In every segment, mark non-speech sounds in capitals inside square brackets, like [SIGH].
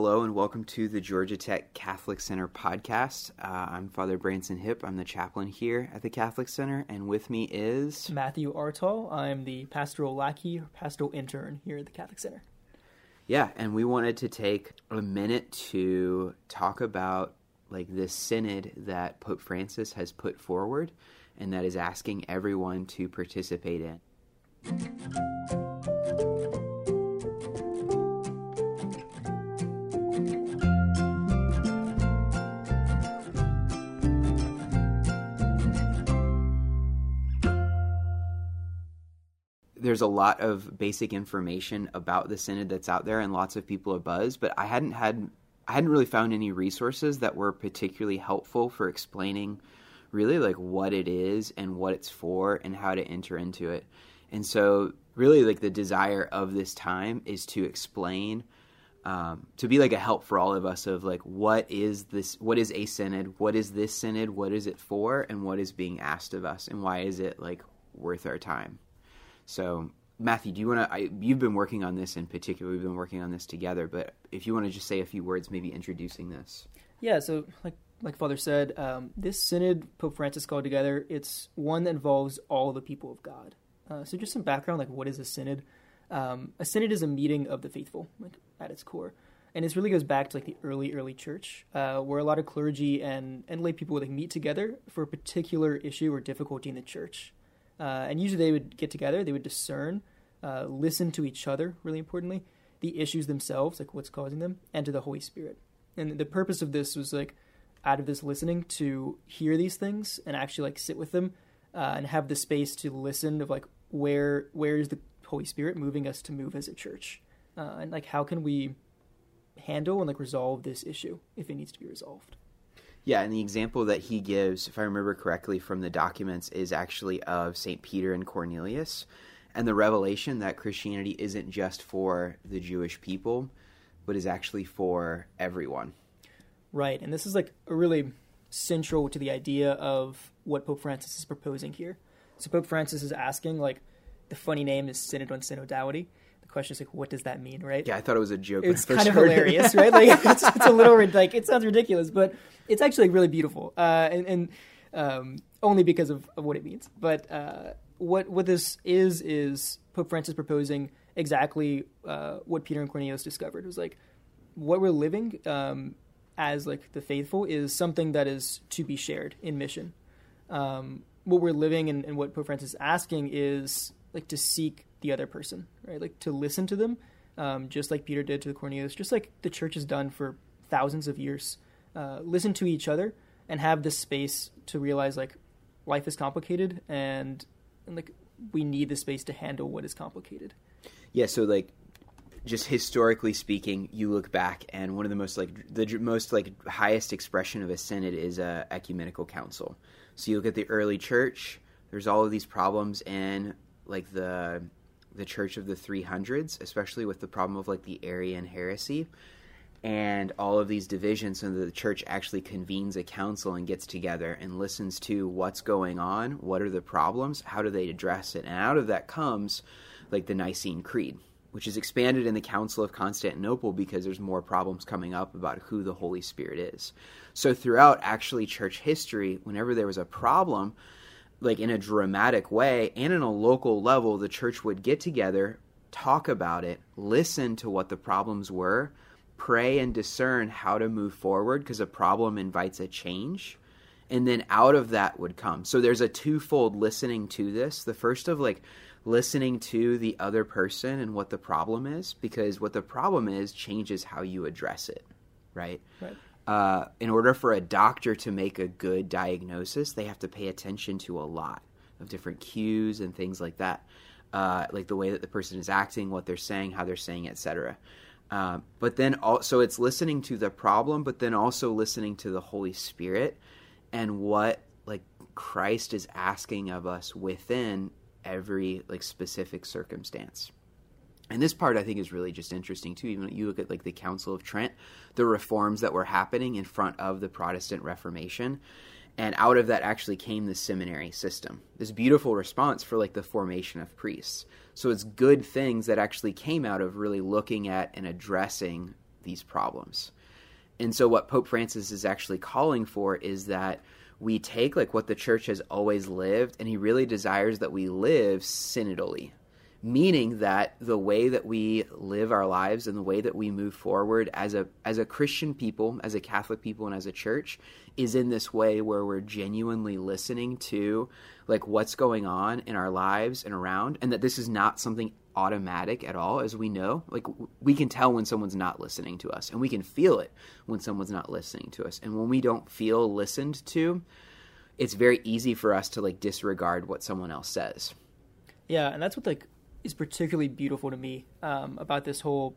Hello and welcome to the Georgia Tech Catholic Center podcast. Uh, I'm Father Branson Hipp. I'm the chaplain here at the Catholic Center, and with me is Matthew Artall. I'm the pastoral lackey, pastoral intern here at the Catholic Center. Yeah, and we wanted to take a minute to talk about like this synod that Pope Francis has put forward and that is asking everyone to participate in. There's a lot of basic information about the synod that's out there and lots of people are buzz but i hadn't had i hadn't really found any resources that were particularly helpful for explaining really like what it is and what it's for and how to enter into it. And so really like the desire of this time is to explain um, to be like a help for all of us of like what is this what is a synod? What is this synod? What is it for? And what is being asked of us? And why is it like worth our time so, Matthew, do you want to? You've been working on this in particular. We've been working on this together. But if you want to just say a few words, maybe introducing this. Yeah. So, like like Father said, um, this synod Pope Francis called together. It's one that involves all the people of God. Uh, so, just some background, like what is a synod? Um, a synod is a meeting of the faithful, like at its core, and this really goes back to like the early early church, uh, where a lot of clergy and and lay people would like meet together for a particular issue or difficulty in the church. Uh, and usually they would get together, they would discern, uh, listen to each other, really importantly, the issues themselves, like what's causing them, and to the Holy Spirit. And the purpose of this was like out of this listening to hear these things and actually like sit with them uh, and have the space to listen of like where where is the Holy Spirit moving us to move as a church, uh, and like how can we handle and like resolve this issue if it needs to be resolved. Yeah, and the example that he gives, if I remember correctly from the documents, is actually of St. Peter and Cornelius and the revelation that Christianity isn't just for the Jewish people, but is actually for everyone. Right, and this is like really central to the idea of what Pope Francis is proposing here. So Pope Francis is asking, like, the funny name is Synod on Synodality question is like, what does that mean, right? Yeah, I thought it was a joke. It's kind of hilarious, right? Like, [LAUGHS] [LAUGHS] it's, it's, a little like it sounds ridiculous, but it's actually really beautiful, uh, and, and um, only because of, of, what it means. But uh, what what this is is Pope Francis proposing exactly uh, what Peter and Cornelius discovered. It was like what we're living um, as like the faithful is something that is to be shared in mission. Um, what we're living and, and what Pope Francis is asking is like to seek the other person, right? Like to listen to them, um, just like Peter did to the Cornelius, just like the church has done for thousands of years. Uh, listen to each other and have this space to realize like life is complicated and, and like we need the space to handle what is complicated. Yeah, so like just historically speaking, you look back, and one of the most like the most like highest expression of a synod is a ecumenical council. So you look at the early church. There's all of these problems and like the the Church of the 300s, especially with the problem of like the Arian heresy and all of these divisions, and the church actually convenes a council and gets together and listens to what's going on, what are the problems, how do they address it, and out of that comes like the Nicene Creed, which is expanded in the Council of Constantinople because there's more problems coming up about who the Holy Spirit is. So throughout actually church history, whenever there was a problem, like in a dramatic way and in a local level the church would get together talk about it listen to what the problems were pray and discern how to move forward because a problem invites a change and then out of that would come. So there's a twofold listening to this. The first of like listening to the other person and what the problem is because what the problem is changes how you address it right? Right uh, in order for a doctor to make a good diagnosis, they have to pay attention to a lot of different cues and things like that, uh, like the way that the person is acting, what they're saying, how they're saying, etc. Uh, but then also it's listening to the problem, but then also listening to the Holy Spirit and what like Christ is asking of us within every like specific circumstance. And this part I think is really just interesting too. Even you look at like the Council of Trent, the reforms that were happening in front of the Protestant Reformation, and out of that actually came the seminary system. This beautiful response for like the formation of priests. So it's good things that actually came out of really looking at and addressing these problems. And so what Pope Francis is actually calling for is that we take like what the church has always lived and he really desires that we live synodally meaning that the way that we live our lives and the way that we move forward as a as a Christian people, as a Catholic people and as a church is in this way where we're genuinely listening to like what's going on in our lives and around and that this is not something automatic at all as we know. Like we can tell when someone's not listening to us and we can feel it when someone's not listening to us. And when we don't feel listened to it's very easy for us to like disregard what someone else says. Yeah and that's what like is particularly beautiful to me um, about this whole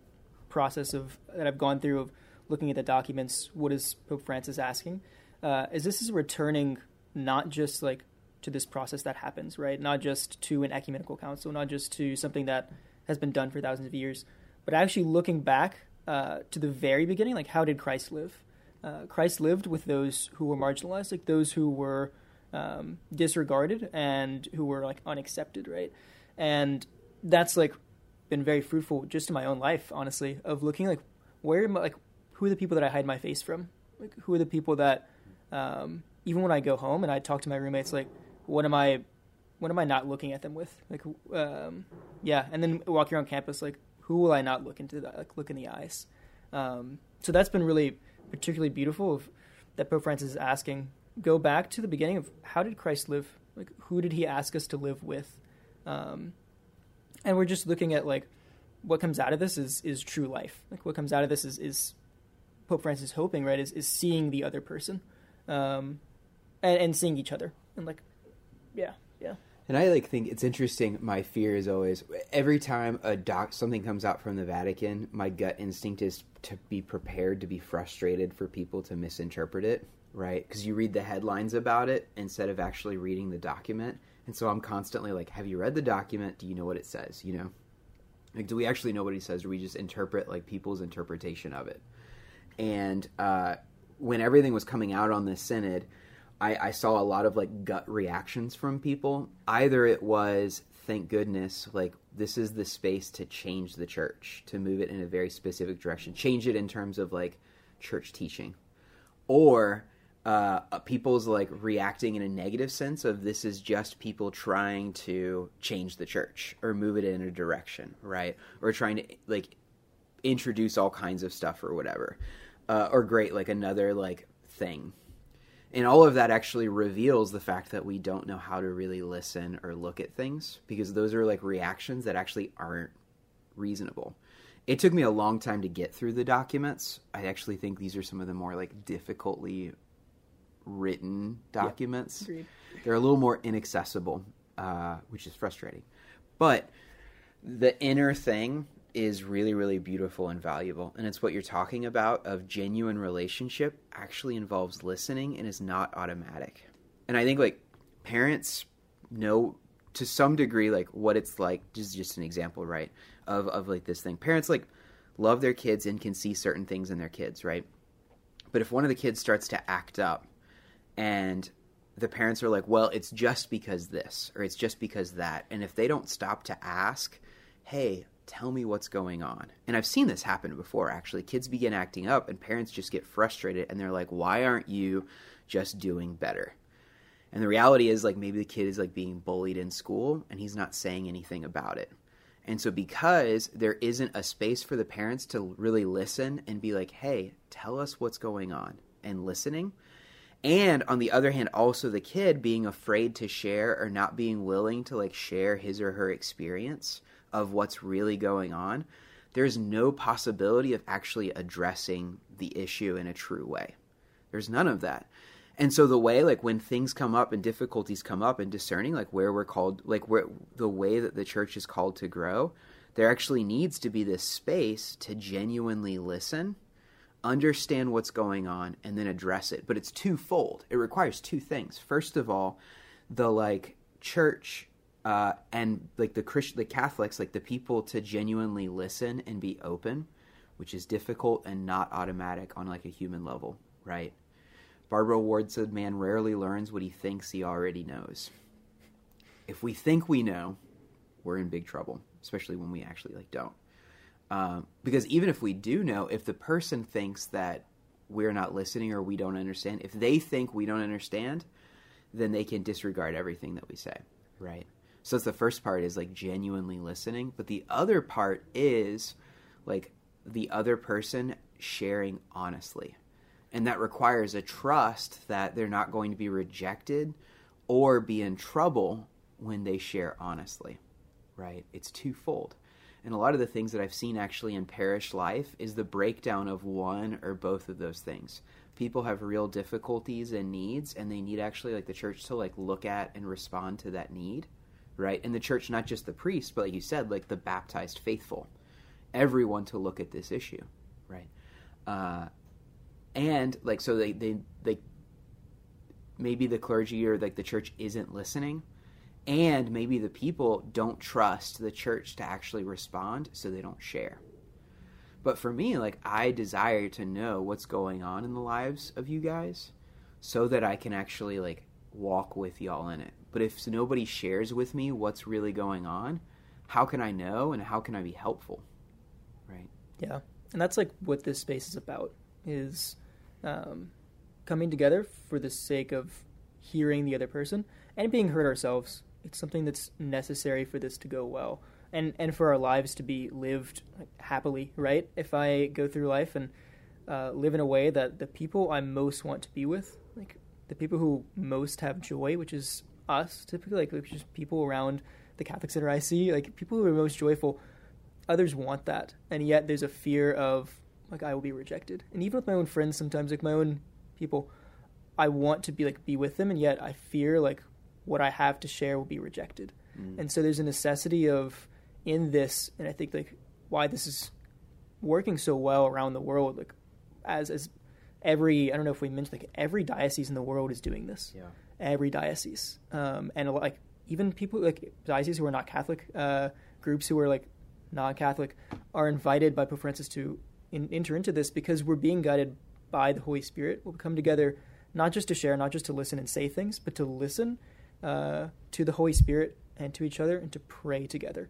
process of that I've gone through of looking at the documents. What is Pope Francis asking? Uh, is this is returning not just like to this process that happens, right? Not just to an ecumenical council, not just to something that has been done for thousands of years, but actually looking back uh, to the very beginning. Like, how did Christ live? Uh, Christ lived with those who were marginalized, like those who were um, disregarded and who were like unaccepted, right? And that's like been very fruitful just in my own life, honestly, of looking like where am I, like who are the people that I hide my face from? Like who are the people that um, even when I go home and I talk to my roommates, like what am I what am I not looking at them with? Like um, yeah, and then walking around campus, like who will I not look into the, like look in the eyes? Um, so that's been really particularly beautiful of that Pope Francis is asking. Go back to the beginning of how did Christ live? Like who did he ask us to live with? Um, and we're just looking at like what comes out of this is is true life. Like what comes out of this is is Pope Francis hoping right is is seeing the other person, um, and and seeing each other and like, yeah, yeah. And I like think it's interesting. My fear is always every time a doc something comes out from the Vatican, my gut instinct is to be prepared to be frustrated for people to misinterpret it, right? Because you read the headlines about it instead of actually reading the document. And so I'm constantly like, have you read the document? Do you know what it says? You know? Like, do we actually know what he says? Or we just interpret like people's interpretation of it? And uh, when everything was coming out on this synod, I, I saw a lot of like gut reactions from people. Either it was, thank goodness, like this is the space to change the church, to move it in a very specific direction, change it in terms of like church teaching. Or uh, people's like reacting in a negative sense of this is just people trying to change the church or move it in a direction, right? Or trying to like introduce all kinds of stuff or whatever, uh, or great like another like thing. And all of that actually reveals the fact that we don't know how to really listen or look at things because those are like reactions that actually aren't reasonable. It took me a long time to get through the documents. I actually think these are some of the more like difficultly written documents. Yep. They're a little more inaccessible, uh, which is frustrating. But the inner thing is really, really beautiful and valuable. And it's what you're talking about of genuine relationship actually involves listening and is not automatic. And I think like parents know to some degree like what it's like just just an example, right? Of of like this thing. Parents like love their kids and can see certain things in their kids, right? But if one of the kids starts to act up and the parents are like, well, it's just because this or it's just because that. And if they don't stop to ask, hey, tell me what's going on. And I've seen this happen before actually. Kids begin acting up and parents just get frustrated and they're like, why aren't you just doing better? And the reality is like maybe the kid is like being bullied in school and he's not saying anything about it. And so because there isn't a space for the parents to really listen and be like, "Hey, tell us what's going on." And listening, and on the other hand also the kid being afraid to share or not being willing to like share his or her experience of what's really going on there's no possibility of actually addressing the issue in a true way. There's none of that. And so the way like when things come up and difficulties come up and discerning like where we're called like where the way that the church is called to grow there actually needs to be this space to genuinely listen understand what's going on and then address it. But it's twofold. It requires two things. First of all the like church uh, and like the christian the catholics like the people to genuinely listen and be open which is difficult and not automatic on like a human level right? Barbara ward said man rarely learns what he thinks he already knows. If we think we know we're in big trouble especially when we actually like don't Um, because even if we do know, if the person thinks that we're not listening or we don't understand, if they think we don't understand, then they can disregard everything that we say, right? So the first part is like genuinely listening, but the other part is like the other person sharing honestly. And that requires a trust that they're not going to be rejected or be in trouble when they share honestly, right? It's twofold. And a lot of the things that I've seen actually in parish life is the breakdown of one or both of those things. People have real difficulties and needs, and they need actually like the church to like look at and respond to that need, right? And the church, not just the priest, but like you said, like the baptized faithful, everyone to look at this issue, right? Uh, and like so they they they maybe the clergy or like the church isn't listening and maybe the people don't trust the church to actually respond so they don't share. But for me like i desire to know what's going on in the lives of you guys so that i can actually like walk with y'all in it. But if nobody shares with me what's really going on how can i know and how can i be helpful? Right? Yeah, and that's like what this space is about is um, coming together for the sake of hearing the other person and being heard ourselves. It's something that's necessary for this to go well and and for our lives to be lived happily. Right? If I go through life and uh, live in a way that the people I most want to be with, like the people who most have joy, which is us, typically, like is people around the Catholic Center I see, like people who are most joyful others want that and yet there's a fear of like i will be rejected and even with my own friends sometimes like my own people i want to be like be with them and yet i fear like what i have to share will be rejected Mm. and so there's a necessity of in this and i think like why this is working so well around the world like as as every i don't know if we mentioned like every diocese in the world is doing this yeah every diocese, um, and like even people like dioceses who are not Catholic, uh, groups who are like non-Catholic, are invited by Pope Francis to in, enter into this because we're being guided by the Holy Spirit. We'll come together not just to share, not just to listen and say things, but to listen uh, to the Holy Spirit and to each other and to pray together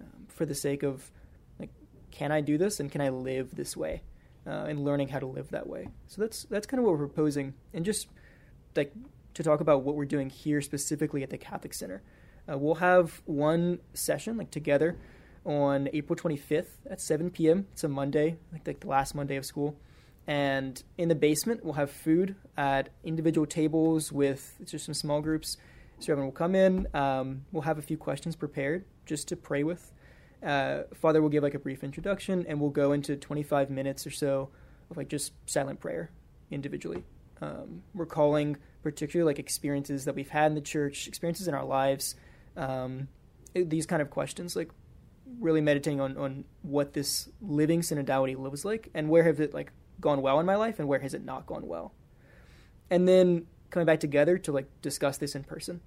um, for the sake of like, can I do this and can I live this way, uh, and learning how to live that way. So that's that's kind of what we're proposing, and just like to talk about what we're doing here specifically at the Catholic Center. Uh, we'll have one session like together on April 25th at 7 p.m. It's a Monday, like, like the last Monday of school. And in the basement, we'll have food at individual tables with just some small groups. So everyone will come in. Um, we'll have a few questions prepared just to pray with. Uh, Father will give like a brief introduction, and we'll go into 25 minutes or so of like just silent prayer individually. Um, recalling particularly like experiences that we've had in the church, experiences in our lives, um, these kind of questions, like really meditating on, on what this living synodality lives like and where have it like gone well in my life and where has it not gone well. And then coming back together to like discuss this in person.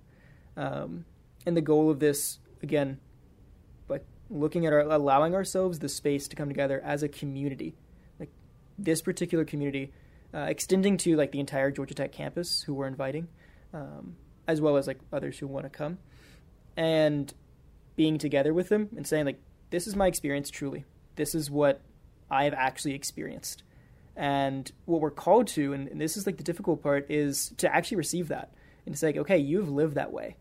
Um, and the goal of this, again, like looking at our, allowing ourselves the space to come together as a community, like this particular community, uh, extending to like the entire Georgia Tech campus who we're inviting, um, as well as like others who want to come, and being together with them and saying like, this is my experience truly. This is what I've actually experienced. And what we're called to, and, and this is like the difficult part, is to actually receive that and say, like, okay, you've lived that way,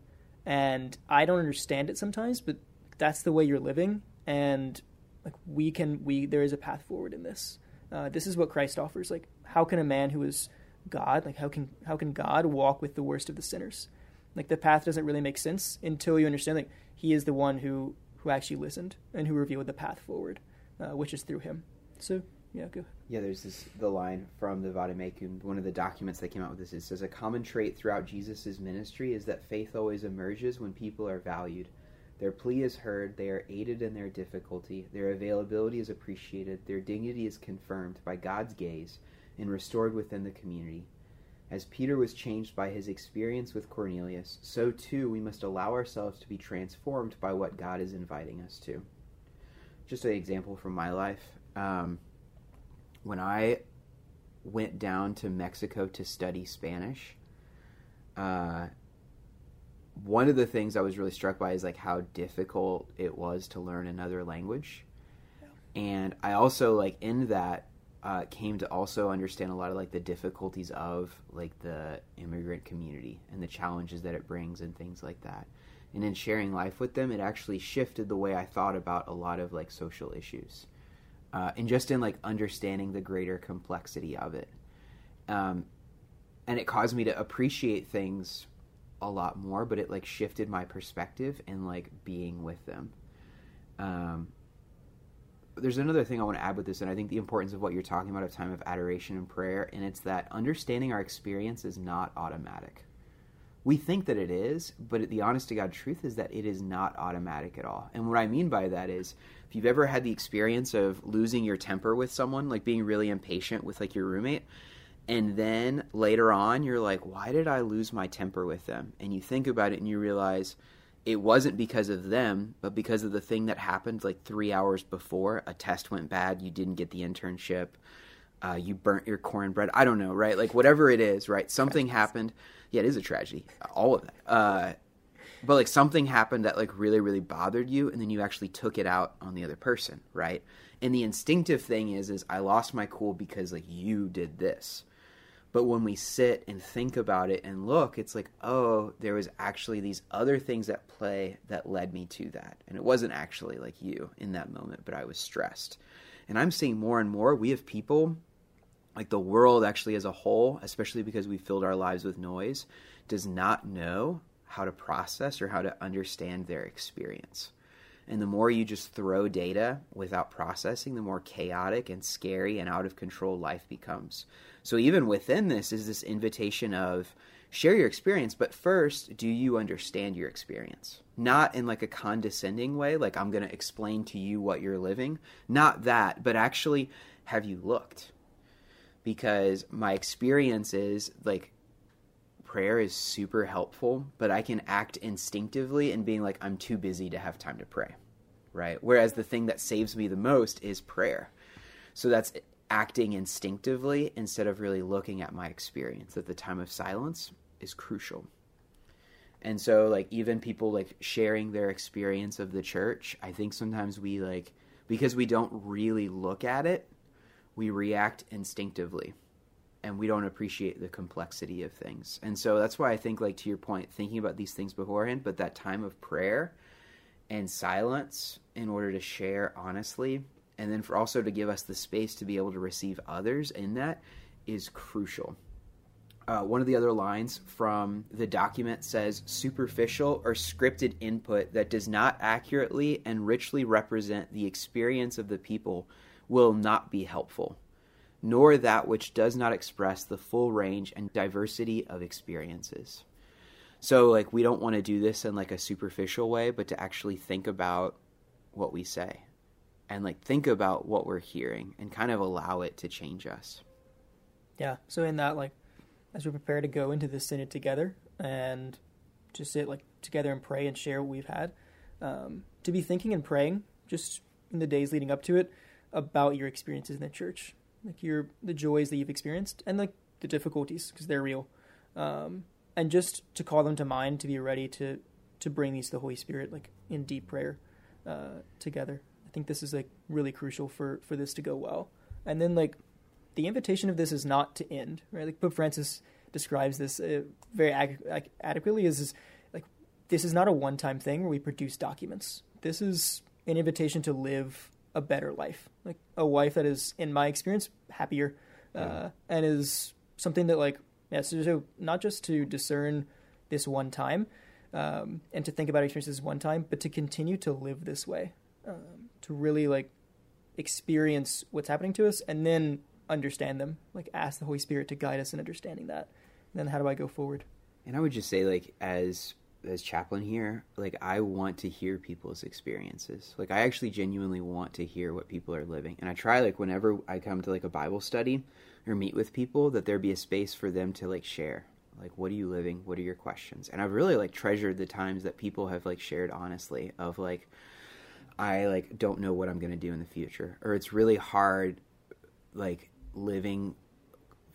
and I don't understand it sometimes, but that's the way you're living, and like we can, we there is a path forward in this. Uh, this is what Christ offers. Like, how can a man who is God, like how can how can God walk with the worst of the sinners? Like the path doesn't really make sense until you understand like He is the one who who actually listened and who revealed the path forward, uh, which is through Him. So yeah, go. Yeah, there's this the line from the Vade one of the documents that came out with this. It says a common trait throughout Jesus' ministry is that faith always emerges when people are valued. Their plea is heard, they are aided in their difficulty, their availability is appreciated, their dignity is confirmed by God's gaze and restored within the community. As Peter was changed by his experience with Cornelius, so too we must allow ourselves to be transformed by what God is inviting us to. Just an example from my life. Um, when I went down to Mexico to study Spanish, uh, one of the things I was really struck by is like how difficult it was to learn another language. and I also like in that uh, came to also understand a lot of like the difficulties of like the immigrant community and the challenges that it brings and things like that. And in sharing life with them, it actually shifted the way I thought about a lot of like social issues, uh, and just in like understanding the greater complexity of it. Um, and it caused me to appreciate things a lot more, but it like shifted my perspective and like being with them. Um, there's another thing I want to add with this, and I think the importance of what you're talking about of time of adoration and prayer, and it's that understanding our experience is not automatic. We think that it is, but the honest to God truth is that it is not automatic at all. And what I mean by that is, if you've ever had the experience of losing your temper with someone, like being really impatient with like your roommate, and then later on you're like, why did I lose my temper with them? And you think about it and you realize it wasn't because of them, but because of the thing that happened like three hours before. A test went bad, you didn't get the internship, uh, you burnt your cornbread. I don't know, right? Like whatever it is, right? Something happened. Yeah, it is a tragedy. All of that. Uh, but like something happened that like really, really bothered you, and then you actually took it out on the other person, right? And the instinctive thing is, is I lost my cool because like you did this but when we sit and think about it and look, it's like, oh, there was actually these other things at play that led me to that. And it wasn't actually like you in that moment, but I was stressed. And I'm seeing more and more we have people, like the world actually as a whole, especially because we filled our lives with noise, does not know how to process or how to understand their experience. And the more you just throw data without processing, the more chaotic and scary and out of control life becomes. So even within this is this invitation of share your experience, but first, do you understand your experience? Not in like a condescending way, like I'm going to explain to you what you're living. Not that, but actually, have you looked? Because my experience is like prayer is super helpful, but I can act instinctively and being like, I'm too busy to have time to pray. Right? Whereas the thing that saves me the most is prayer. So that's acting instinctively instead of really looking at my experience that the time of silence is crucial and so like even people like sharing their experience of the church i think sometimes we like because we don't really look at it we react instinctively and we don't appreciate the complexity of things and so that's why i think like to your point thinking about these things beforehand but that time of prayer and silence in order to share honestly and then for also to give us the space to be able to receive others in that is crucial. Uh, one of the other lines from the document says superficial or scripted input that does not accurately and richly represent the experience of the people will not be helpful, nor that which does not express the full range and diversity of experiences. So, like, we don't want to do this in like a superficial way, but to actually think about what we say and like think about what we're hearing and kind of allow it to change us. Yeah. So in that, like, as we prepare to go into this synod together and to sit like together and pray and share what we've had, um, to be thinking and praying just in the days leading up to it about your experiences in the church, like your the joys that you've experienced and like the difficulties because they're real, um, and just to call them to mind to be ready to to bring these to the Holy Spirit like in deep prayer uh, together. I think this is like really crucial for for this to go well. And then like the invitation of this is not to end, right? Like Pope Francis describes this uh, very ag- adequately as like this is not a one-time thing where we produce documents. This is an invitation to live a better life, like a life that is, in my experience, happier, uh, and is something that like yeah. So, so not just to discern this one time um, and to think about experiences one time, but to continue to live this way. Um, to really like experience what's happening to us and then understand them like ask the holy spirit to guide us in understanding that and then how do i go forward and i would just say like as as chaplain here like i want to hear people's experiences. Like i actually genuinely want to hear what people are living. And i try like whenever i come to like a bible study or meet with people that there be a space for them to like share. Like what are you living? What are your questions? And i've really like treasured the times that people have like shared honestly of like I like don't know what I'm going to do in the future. Or it's really hard like living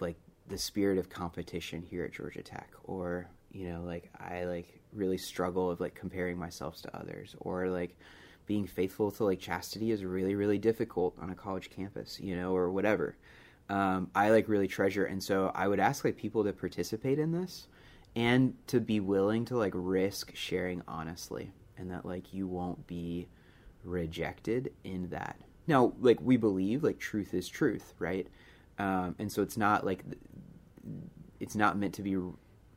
like the spirit of competition here at Georgia Tech. Or you know like I like really struggle of like comparing myself to others or like being faithful to like chastity is really really difficult on a college campus you know or whatever. Um, i like really treasure and so i would ask like people to participate in this and to be willing to like risk sharing honestly and that like you won't be rejected in that. Now like we believe like truth is truth right? Um, and so it's not like it's not meant to be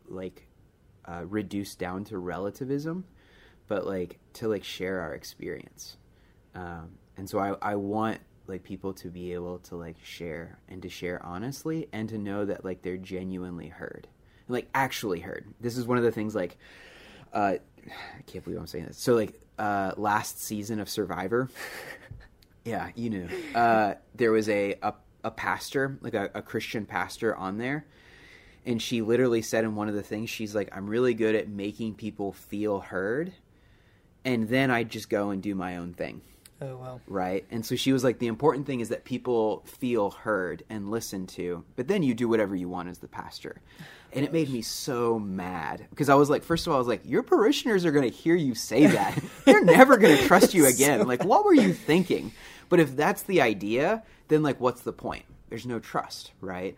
like uh, reduced down to relativism but like to like share our experience. Um, and so I, I want like people to be able to like share and to share honestly and to know that like they're genuinely heard like actually heard. This is one of the things like uh i can't believe i'm saying this. So like uh last season of survivor [LAUGHS] yeah you knew uh there was a a, a pastor like a, a christian pastor on there and she literally said in one of the things she's like i'm really good at making people feel heard and then I just go and do my own thing. Oh wow. Right? And so she was like the important thing is that people feel heard and listened to, but then you do whatever you want as the pastor. And it made me so mad because I was like, first of all, I was like, your parishioners are going to hear you say that. [LAUGHS] They're never going to trust you [LAUGHS] again. so like, what were you thinking? But if that's the idea, then like, what's the point? There's no trust, right?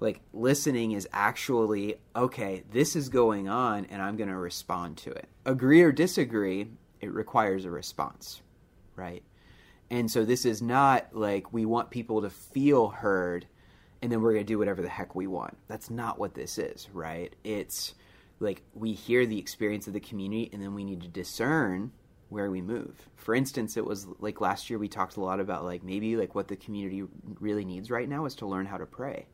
Like, listening is actually, okay, this is going on and I'm going to respond to it. Agree or disagree, it requires a response, right? And so this is not like we want people to feel heard and then we're going to do whatever the heck we want. That's not what this is, right? It's like we hear the experience of the community and then we need to discern where we move. For instance, it was like last year we talked a lot about like maybe like what the community really needs right now is to learn how to pray.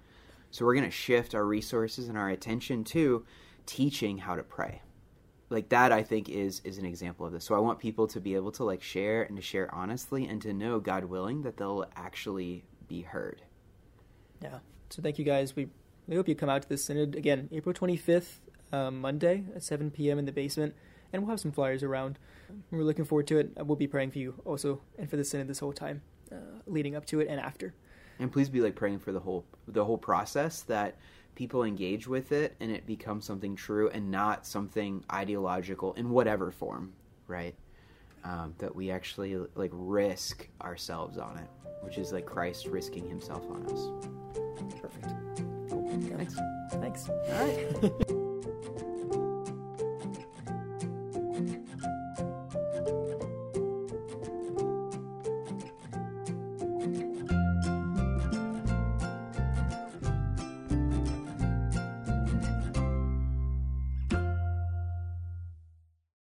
So we're going to shift our resources and our attention to teaching how to pray. Like that i think is is an example of this. So i want people to be able to like share and to share honestly and to know god willing that they'll actually be heard. Yeah. So thank you guys. We we hope you come out to this synod again april 25th um, monday at 7 p.m in the basement and we'll have some flyers around. We're looking forward to it. We'll be praying for you also and for the synod this whole time uh, leading up to it and after and please be like praying for the whole the whole process that people engage with it and it becomes something true and not something ideological in whatever form, right? Um, that we actually like risk ourselves on it, which is like Christ risking himself on us. Perfect. Cool. Thanks. Thanks. All right. [LAUGHS]